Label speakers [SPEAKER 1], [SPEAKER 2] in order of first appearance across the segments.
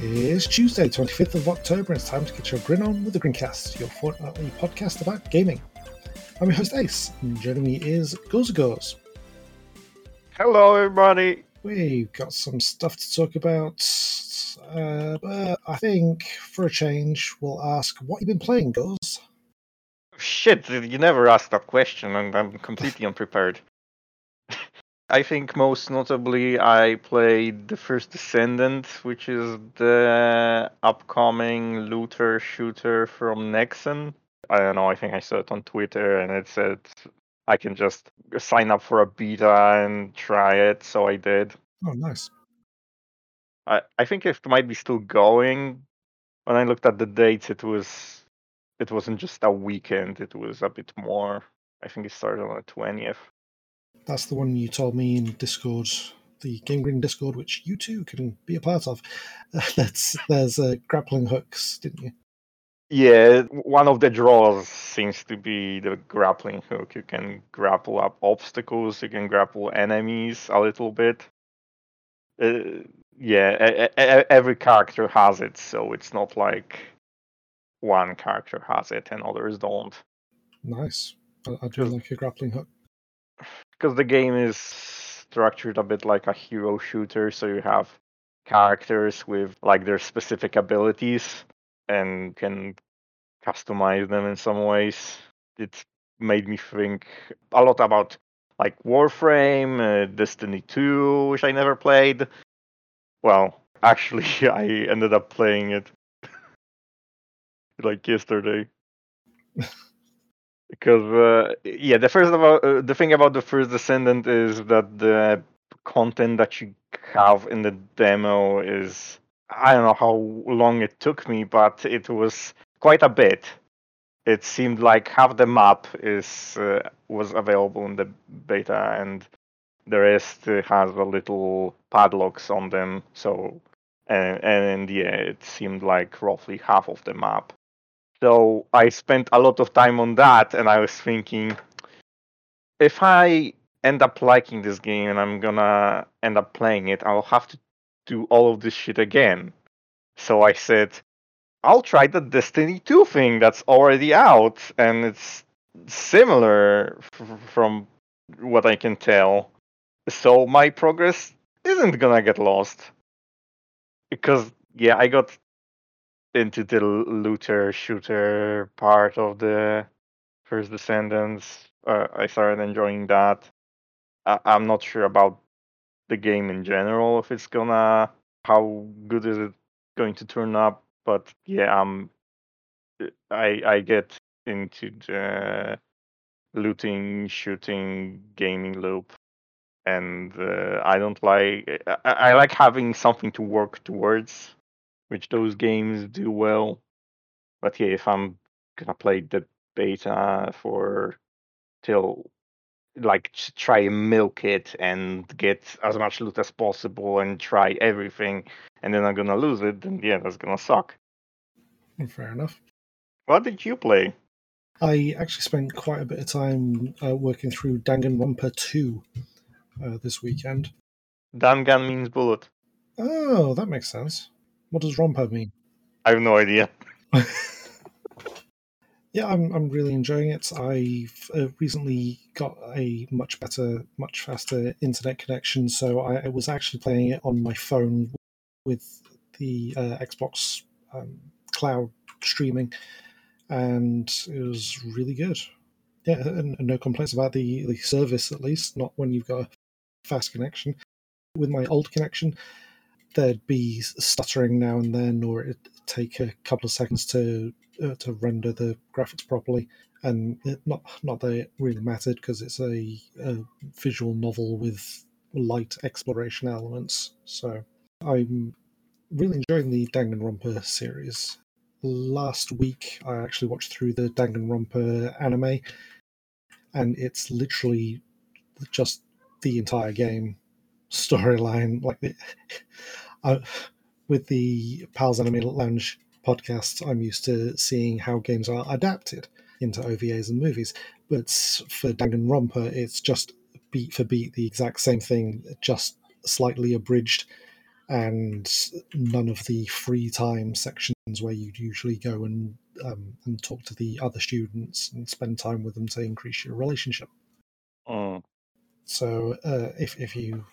[SPEAKER 1] It's Tuesday, 25th of October, and it's time to get your grin on with the Grincast, your fortnightly podcast about gaming. I'm your host Ace, and joining me is Goes.
[SPEAKER 2] Hello, everybody.
[SPEAKER 1] We've got some stuff to talk about, uh, but I think for a change, we'll ask what you've been playing, Goes.
[SPEAKER 2] Shit, you never asked that question, and I'm completely unprepared. I think most notably, I played the first Descendant, which is the upcoming looter shooter from Nexon. I don't know. I think I saw it on Twitter, and it said I can just sign up for a beta and try it. So I did.
[SPEAKER 1] Oh, nice.
[SPEAKER 2] I I think it might be still going. When I looked at the dates, it was it wasn't just a weekend. It was a bit more. I think it started on the twentieth.
[SPEAKER 1] That's the one you told me in Discord, the GameGrin Discord, which you too can be a part of. That's there's uh, grappling hooks, didn't you?
[SPEAKER 2] Yeah, one of the draws seems to be the grappling hook. You can grapple up obstacles, you can grapple enemies a little bit. Uh, yeah, every character has it, so it's not like one character has it and others don't.
[SPEAKER 1] Nice. I, I do like a grappling hook.
[SPEAKER 2] Because the game is structured a bit like a hero shooter, so you have characters with like their specific abilities and can customize them in some ways. It made me think a lot about like Warframe, uh, Destiny 2, which I never played. Well, actually, I ended up playing it like yesterday. because uh, yeah, the first about uh, the thing about the first Descendant is that the content that you have in the demo is I don't know how long it took me, but it was quite a bit. It seemed like half the map is uh, was available in the beta, and the rest has a little padlocks on them. So, and and yeah, it seemed like roughly half of the map. So I spent a lot of time on that, and I was thinking, if I end up liking this game and I'm gonna end up playing it, I'll have to do all of this shit again. So I said, I'll try the Destiny 2 thing that's already out, and it's similar f- from what I can tell. So my progress isn't gonna get lost. Because, yeah, I got into the looter shooter part of the first Descendants. Uh, I started enjoying that. I- I'm not sure about the game in general if it's gonna how good is it going to turn up but yeah um i i get into the looting shooting gaming loop and uh, i don't like I, I like having something to work towards which those games do well but yeah if i'm gonna play the beta for till like try and milk it and get as much loot as possible and try everything and then I'm gonna lose it, then yeah, that's gonna suck.
[SPEAKER 1] Fair enough.
[SPEAKER 2] What did you play?
[SPEAKER 1] I actually spent quite a bit of time uh, working through Danganronpa 2 uh, this weekend.
[SPEAKER 2] Dangan means bullet.
[SPEAKER 1] Oh, that makes sense. What does ronpa mean?
[SPEAKER 2] I have no idea.
[SPEAKER 1] Yeah, I'm I'm really enjoying it. I've uh, recently got a much better, much faster internet connection, so I, I was actually playing it on my phone with the uh, Xbox um, cloud streaming, and it was really good. Yeah, and, and no complaints about the the service at least. Not when you've got a fast connection. With my old connection, there'd be stuttering now and then, or it'd take a couple of seconds to uh, to render the graphics properly. And it, not not that it really mattered because it's a, a visual novel with light exploration elements. So I'm really enjoying the Danganronpa series. Last week, I actually watched through the Danganronpa anime, and it's literally just the entire game storyline. Like the, I, with the Pals Anime Lounge podcast, I'm used to seeing how games are adapted into OVAs and movies. But for Danganronpa, it's just beat for beat the exact same thing, just slightly abridged and none of the free time sections where you'd usually go and um, and talk to the other students and spend time with them to increase your relationship.
[SPEAKER 2] Mm.
[SPEAKER 1] So uh, if if you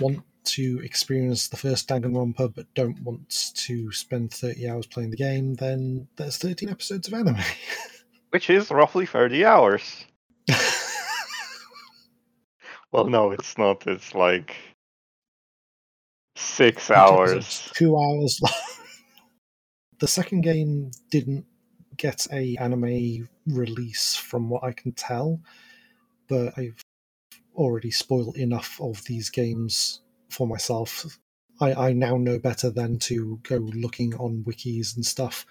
[SPEAKER 1] want to experience the first Danganronpa but don't want to spend 30 hours playing the game, then there's 13 episodes of anime.
[SPEAKER 2] Which is roughly 30 hours. Well, no, it's not. It's like six hours.
[SPEAKER 1] two hours long. the second game didn't get a anime release from what I can tell, but I've already spoiled enough of these games for myself. I, I now know better than to go looking on wikis and stuff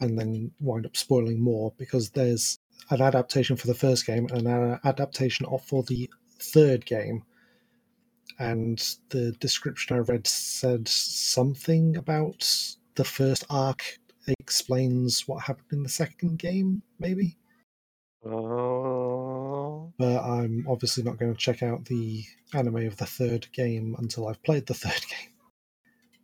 [SPEAKER 1] and then wind up spoiling more because there's an adaptation for the first game and an adaptation for the third game and the description I read said something about the first arc explains what happened in the second game, maybe.
[SPEAKER 2] Oh.
[SPEAKER 1] But I'm obviously not going to check out the anime of the third game until I've played the third game.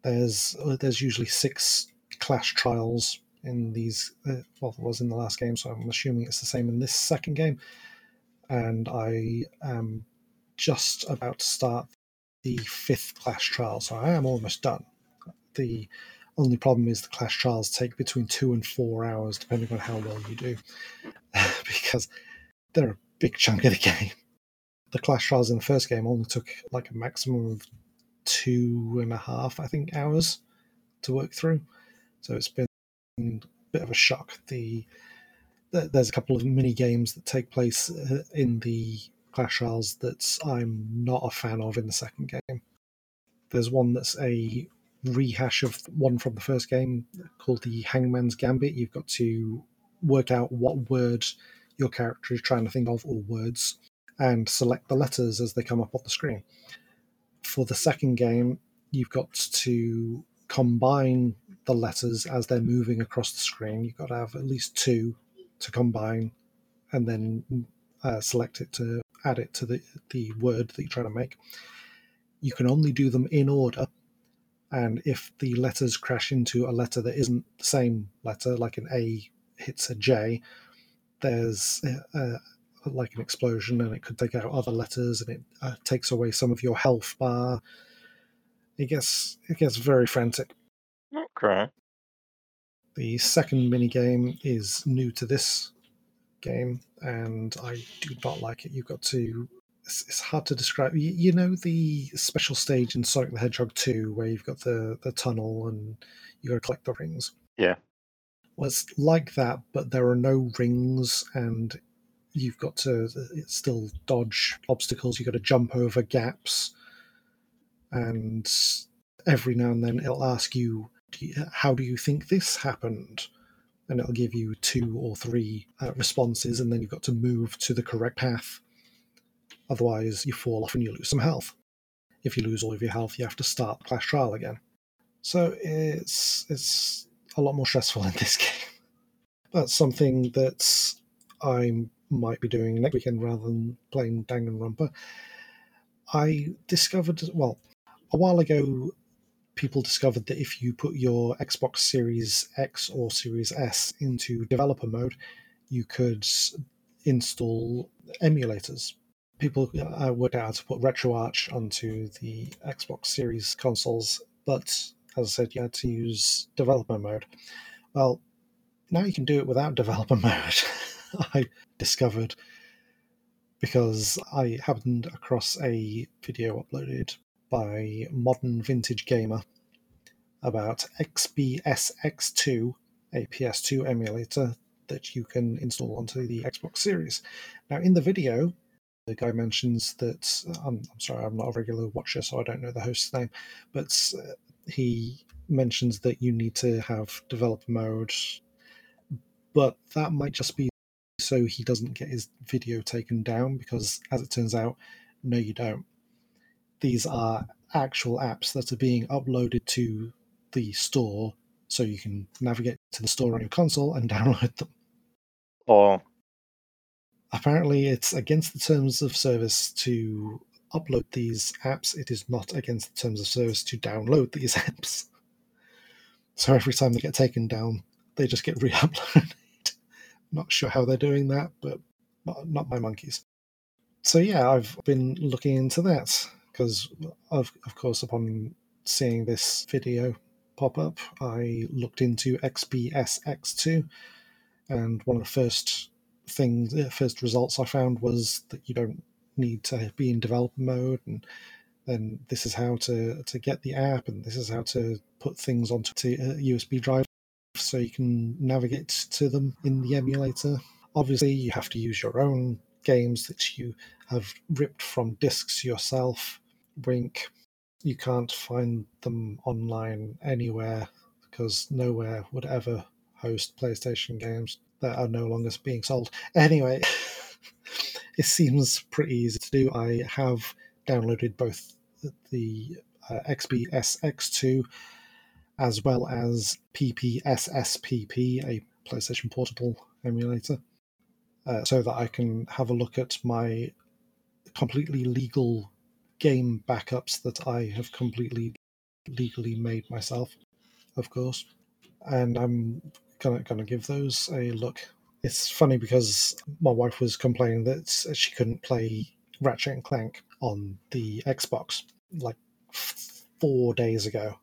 [SPEAKER 1] There's uh, there's usually six class trials in these. Uh, well, it was in the last game, so I'm assuming it's the same in this second game. And I am just about to start the fifth class trial, so I am almost done. The only problem is the class trials take between two and four hours, depending on how well you do, because they're a big chunk of the game. The class trials in the first game only took like a maximum of two and a half, I think, hours to work through. So it's been a bit of a shock. The th- there's a couple of mini games that take place uh, in the class trials that I'm not a fan of in the second game. There's one that's a rehash of one from the first game called the Hangman's Gambit. You've got to work out what word your character is trying to think of, or words, and select the letters as they come up on the screen. For the second game, you've got to combine the letters as they're moving across the screen. You've got to have at least two to combine, and then uh, select it to add it to the, the word that you're trying to make. You can only do them in order, and if the letters crash into a letter that isn't the same letter, like an A hits a J, there's uh, uh, like an explosion, and it could take out other letters, and it uh, takes away some of your health bar. It gets it gets very frantic.
[SPEAKER 2] Okay.
[SPEAKER 1] The second mini game is new to this game, and I do not like it. You've got to. It's, it's hard to describe. You, you know the special stage in Sonic the Hedgehog 2 where you've got the, the tunnel and you got to collect the rings?
[SPEAKER 2] Yeah.
[SPEAKER 1] It's like that, but there are no rings, and you've got to still dodge obstacles. You've got to jump over gaps, and every now and then it'll ask you, you "How do you think this happened?" and it'll give you two or three uh, responses, and then you've got to move to the correct path. Otherwise, you fall off and you lose some health. If you lose all of your health, you have to start Class Trial again. So it's it's a lot more stressful in this game. That's something that I might be doing next weekend rather than playing Danganronpa. I discovered, well, a while ago, people discovered that if you put your Xbox Series X or Series S into developer mode, you could install emulators. People uh, worked out how to put RetroArch onto the Xbox Series consoles, but as I said, you had to use developer mode. Well, now you can do it without developer mode. I discovered because I happened across a video uploaded by Modern Vintage Gamer about XBSX2, a PS2 emulator that you can install onto the Xbox Series. Now, in the video, the guy mentions that I'm, I'm sorry, I'm not a regular watcher, so I don't know the host's name, but uh, he mentions that you need to have developer mode, but that might just be so he doesn't get his video taken down because, as it turns out, no, you don't. These are actual apps that are being uploaded to the store so you can navigate to the store on your console and download them.
[SPEAKER 2] Oh,
[SPEAKER 1] Apparently, it's against the terms of service to upload these apps, it is not against the terms of service to download these apps. So every time they get taken down, they just get re-uploaded. not sure how they're doing that, but not my monkeys. So yeah, I've been looking into that because, of of course, upon seeing this video pop up, I looked into XBSX2, and one of the first things, the first results I found was that you don't need to be in developer mode, and then this is how to to get the app, and this is how to put things onto a USB uh, drive so you can navigate to them in the emulator. Obviously, you have to use your own games that you have ripped from discs yourself. Wink. You can't find them online anywhere because nowhere would ever host PlayStation games that are no longer being sold. Anyway, it seems pretty easy to do. I have downloaded both the uh, XBSX2 as well as PPSSPP, a PlayStation Portable emulator, uh, so that I can have a look at my completely legal game backups that I have completely legally made myself, of course. And I'm gonna gonna give those a look. It's funny because my wife was complaining that she couldn't play Ratchet and Clank on the Xbox like four days ago,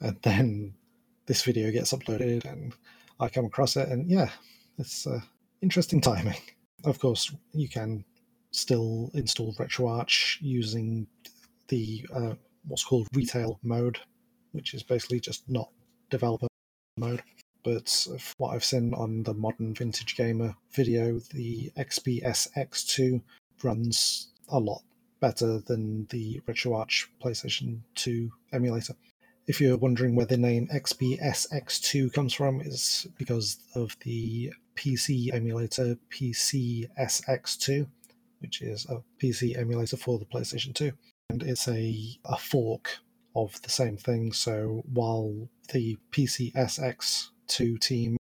[SPEAKER 1] and then this video gets uploaded and I come across it, and yeah, it's uh, interesting timing. Of course, you can still install RetroArch using the uh, what's called retail mode, which is basically just not developer mode. But what I've seen on the Modern Vintage Gamer video, the XBSX2 runs a lot better than the RetroArch PlayStation 2 emulator. If you're wondering where the name XBSX2 comes from, is because of the PC emulator PCSX2, which is a PC emulator for the PlayStation 2. And it's a, a fork of the same thing. So while the PCSX2 team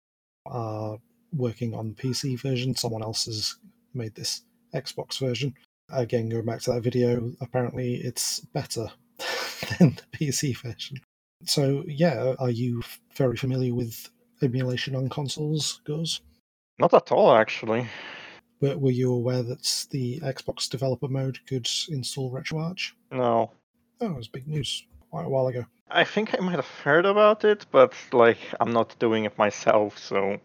[SPEAKER 1] are working on PC version, someone else has made this Xbox version. Again, going back to that video, apparently it's better than the PC version. So, yeah, are you very familiar with emulation on consoles goes?
[SPEAKER 2] Not at all, actually.
[SPEAKER 1] But were you aware that the Xbox developer mode could install RetroArch?
[SPEAKER 2] No.
[SPEAKER 1] Oh, it was big news quite a while ago.
[SPEAKER 2] I think I might have heard about it, but like I'm not doing it myself, so.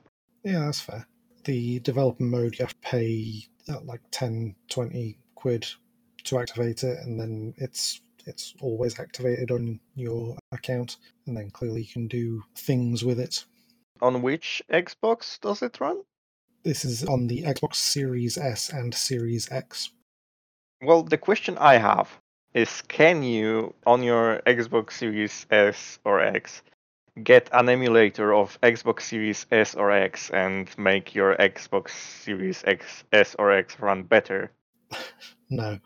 [SPEAKER 1] Yeah, that's fair. The developer mode, you have to pay uh, like 10, 20 quid to activate it, and then it's it's always activated on your account, and then clearly you can do things with it.
[SPEAKER 2] On which Xbox does it run?
[SPEAKER 1] This is on the Xbox Series S and Series X.
[SPEAKER 2] Well, the question I have is can you, on your Xbox Series S or X, get an emulator of Xbox Series S or X and make your Xbox Series X, S or X run better?
[SPEAKER 1] no.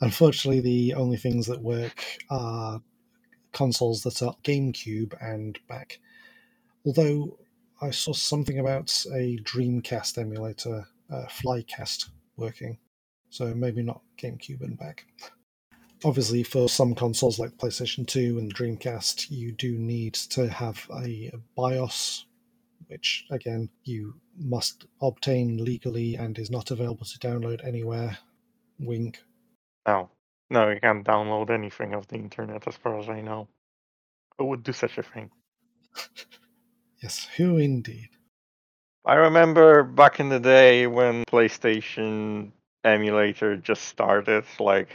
[SPEAKER 1] Unfortunately, the only things that work are consoles that are GameCube and back. Although I saw something about a Dreamcast emulator, uh, Flycast, working. So maybe not GameCube and back. Obviously, for some consoles like PlayStation 2 and Dreamcast, you do need to have a BIOS, which again, you must obtain legally and is not available to download anywhere. Wink.
[SPEAKER 2] No. No, you can't download anything off the internet as far as I know. Who would do such a thing?
[SPEAKER 1] yes, who indeed?
[SPEAKER 2] I remember back in the day when PlayStation emulator just started, like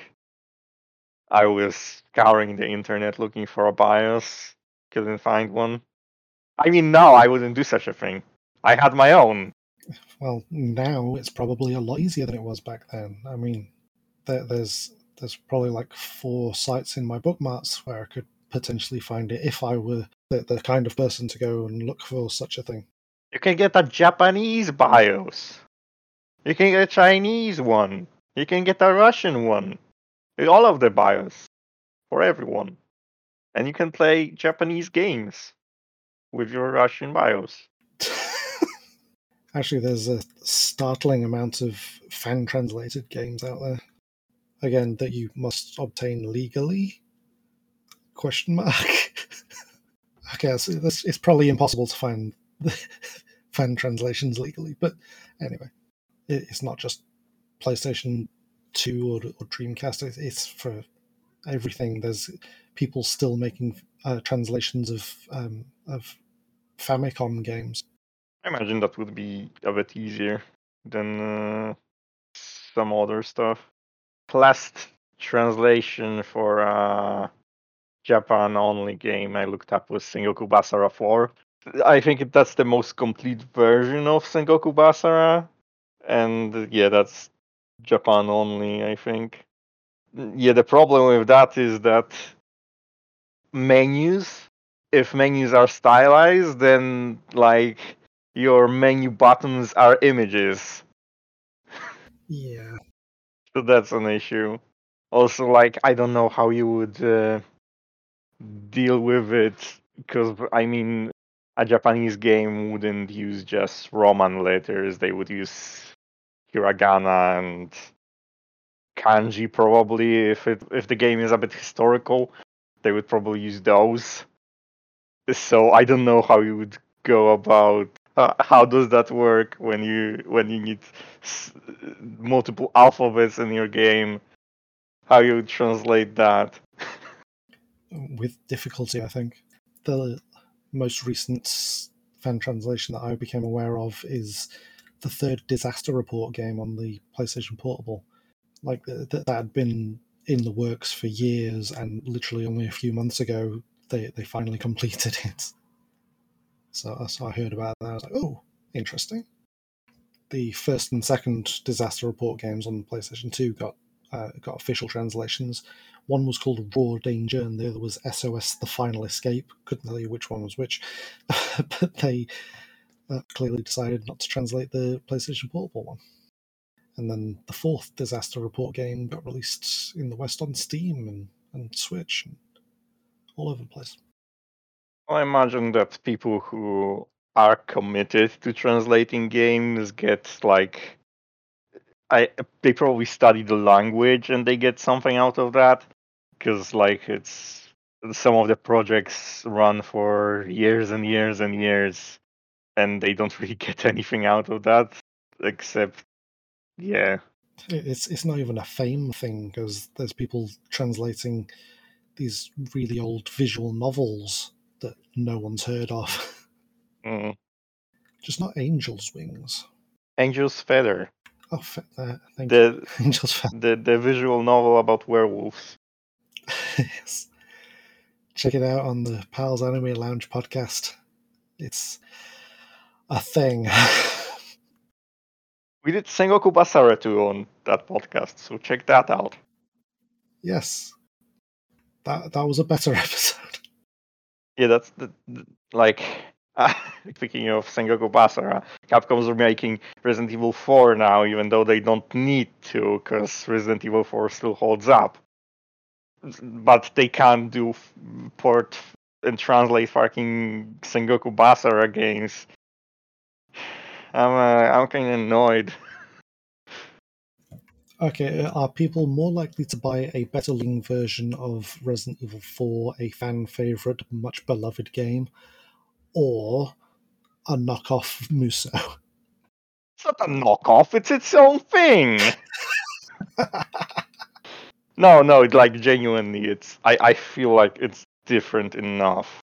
[SPEAKER 2] I was scouring the internet looking for a BIOS, couldn't find one. I mean, now I wouldn't do such a thing. I had my own.
[SPEAKER 1] Well, now it's probably a lot easier than it was back then. I mean, there, there's there's probably like four sites in my bookmarks where I could potentially find it if I were the, the kind of person to go and look for such a thing.
[SPEAKER 2] You can get a Japanese BIOS. You can get a Chinese one. You can get a Russian one. All of the BIOS for everyone. And you can play Japanese games with your Russian BIOS.
[SPEAKER 1] Actually, there's a startling amount of fan translated games out there. again that you must obtain legally? Question mark. I guess it's, it's probably impossible to find fan translations legally, but anyway, it, it's not just PlayStation Two or, or Dreamcast. It, it's for everything. There's people still making uh, translations of um, of Famicom games.
[SPEAKER 2] I imagine that would be a bit easier than uh, some other stuff. Last translation for a Japan only game I looked up was Sengoku Basara 4. I think that's the most complete version of Sengoku Basara. And yeah, that's Japan only, I think. Yeah, the problem with that is that menus, if menus are stylized, then like your menu buttons are images.
[SPEAKER 1] Yeah.
[SPEAKER 2] So that's an issue. Also, like, I don't know how you would uh, deal with it because, I mean, a Japanese game wouldn't use just Roman letters, they would use hiragana and kanji probably if it if the game is a bit historical they would probably use those. So i don't know how you would go about uh, how does that work when you when you need s- multiple alphabets in your game? How you translate that?
[SPEAKER 1] With difficulty, I think. The most recent fan translation that I became aware of is the third disaster report game on the PlayStation Portable. Like th- th- that had been in the works for years, and literally only a few months ago they they finally completed it. So, so I heard about that. I was like, oh, interesting. The first and second disaster report games on PlayStation Two got uh, got official translations. One was called Raw Danger, and the other was SOS: The Final Escape. Couldn't tell you which one was which, but they uh, clearly decided not to translate the PlayStation Portable one. And then the fourth disaster report game got released in the West on Steam and, and Switch and all over the place.
[SPEAKER 2] i imagine that people who are committed to translating games get like i they probably study the language and they get something out of that because like it's some of the projects run for years and years and years and they don't really get anything out of that except yeah
[SPEAKER 1] It's it's not even a fame thing because there's people translating these really old visual novels that no one's heard of.
[SPEAKER 2] mm.
[SPEAKER 1] Just not Angel's Wings.
[SPEAKER 2] angel's feather
[SPEAKER 1] Oh, fe- uh, thank you.
[SPEAKER 2] the
[SPEAKER 1] Angel's Feather.
[SPEAKER 2] the the visual novel about werewolves
[SPEAKER 1] yes. Check it out on the Pals Anime Lounge podcast. It's a thing.
[SPEAKER 2] we did sengoku basara 2 on that podcast so check that out
[SPEAKER 1] yes. That that was a better episode.
[SPEAKER 2] Yeah, that's the, the like. Uh, speaking of Sengoku Basara, Capcom's are making Resident Evil 4 now, even though they don't need to, because Resident Evil 4 still holds up. But they can't do f- port and translate fucking Sengoku Basara games. I'm uh, I'm kind of annoyed.
[SPEAKER 1] Okay, uh, are people more likely to buy a better looking version of Resident Evil 4, a fan favorite, much beloved game, or a knockoff Musou?
[SPEAKER 2] It's not a knockoff; it's its own thing. no, no, like genuinely, it's. I I feel like it's different enough.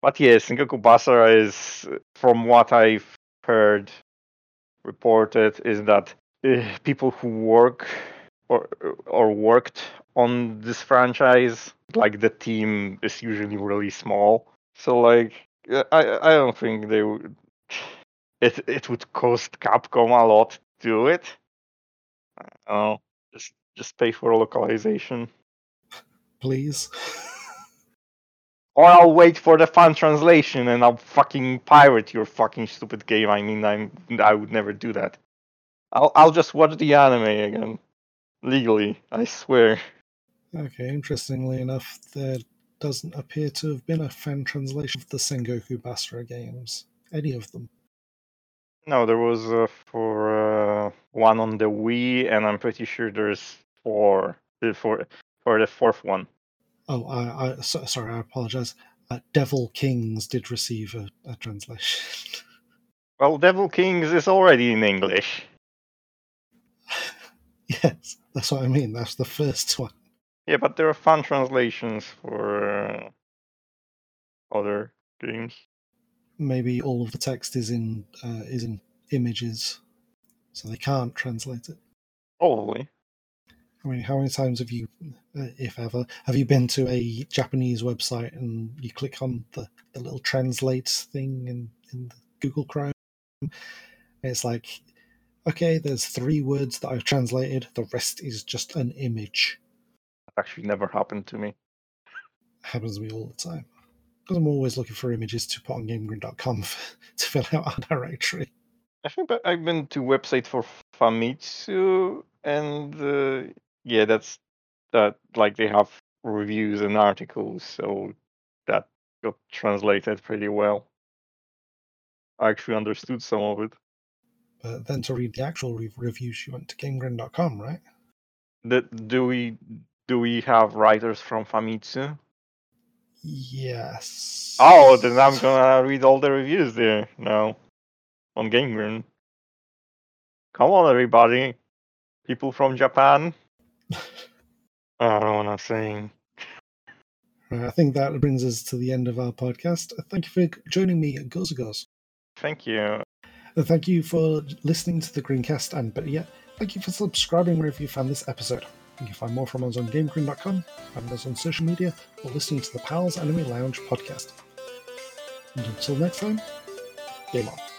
[SPEAKER 2] But yes, Sengoku Basara is, from what I've heard reported, is that uh, people who work or or worked on this franchise, like the team, is usually really small. So like, I I don't think they would. It it would cost Capcom a lot to do it. I just just pay for localization.
[SPEAKER 1] Please.
[SPEAKER 2] Or I'll wait for the fan translation and I'll fucking pirate your fucking stupid game. I mean, I'm I would never do that. I'll I'll just watch the anime again, legally. I swear.
[SPEAKER 1] Okay, interestingly enough, there doesn't appear to have been a fan translation of the Sengoku Basara games. Any of them.
[SPEAKER 2] No, there was uh, for uh, one on the Wii, and I'm pretty sure there's four for for the fourth one.
[SPEAKER 1] Oh, I, I so, sorry, I apologize. Uh, Devil Kings did receive a, a translation.
[SPEAKER 2] Well, Devil Kings is already in English.
[SPEAKER 1] yes, that's what I mean. That's the first one.
[SPEAKER 2] Yeah, but there are fun translations for uh, other games.
[SPEAKER 1] Maybe all of the text is in uh, is in images, so they can't translate it.
[SPEAKER 2] Probably.
[SPEAKER 1] I mean, how many times have you, uh, if ever, have you been to a Japanese website and you click on the, the little translate thing in, in Google Chrome? It's like, okay, there's three words that I've translated, the rest is just an image.
[SPEAKER 2] That actually never happened to me.
[SPEAKER 1] happens to me all the time. Because I'm always looking for images to put on GameGrin.com to fill out our directory.
[SPEAKER 2] I think I've been to website for Famitsu, and uh, yeah, that's that. Like they have reviews and articles, so that got translated pretty well. I actually understood some of it.
[SPEAKER 1] But then to read the actual re- reviews, you went to GameGrin.com, right?
[SPEAKER 2] The, do we do we have writers from Famitsu?
[SPEAKER 1] Yes.
[SPEAKER 2] Oh, then I'm gonna read all the reviews there now on GameGrin. Come on, everybody, people from Japan. I don't know what I'm saying.
[SPEAKER 1] Uh, I think that brings us to the end of our podcast. Uh, thank you for joining me at Goes Goes.
[SPEAKER 2] Thank you.
[SPEAKER 1] Uh, thank you for listening to the Grincast, and better yet, thank you for subscribing wherever you found this episode. You can find more from us on GameGrin.com, find us on social media, or listening to the Pals Anime Lounge podcast. And until next time, game on.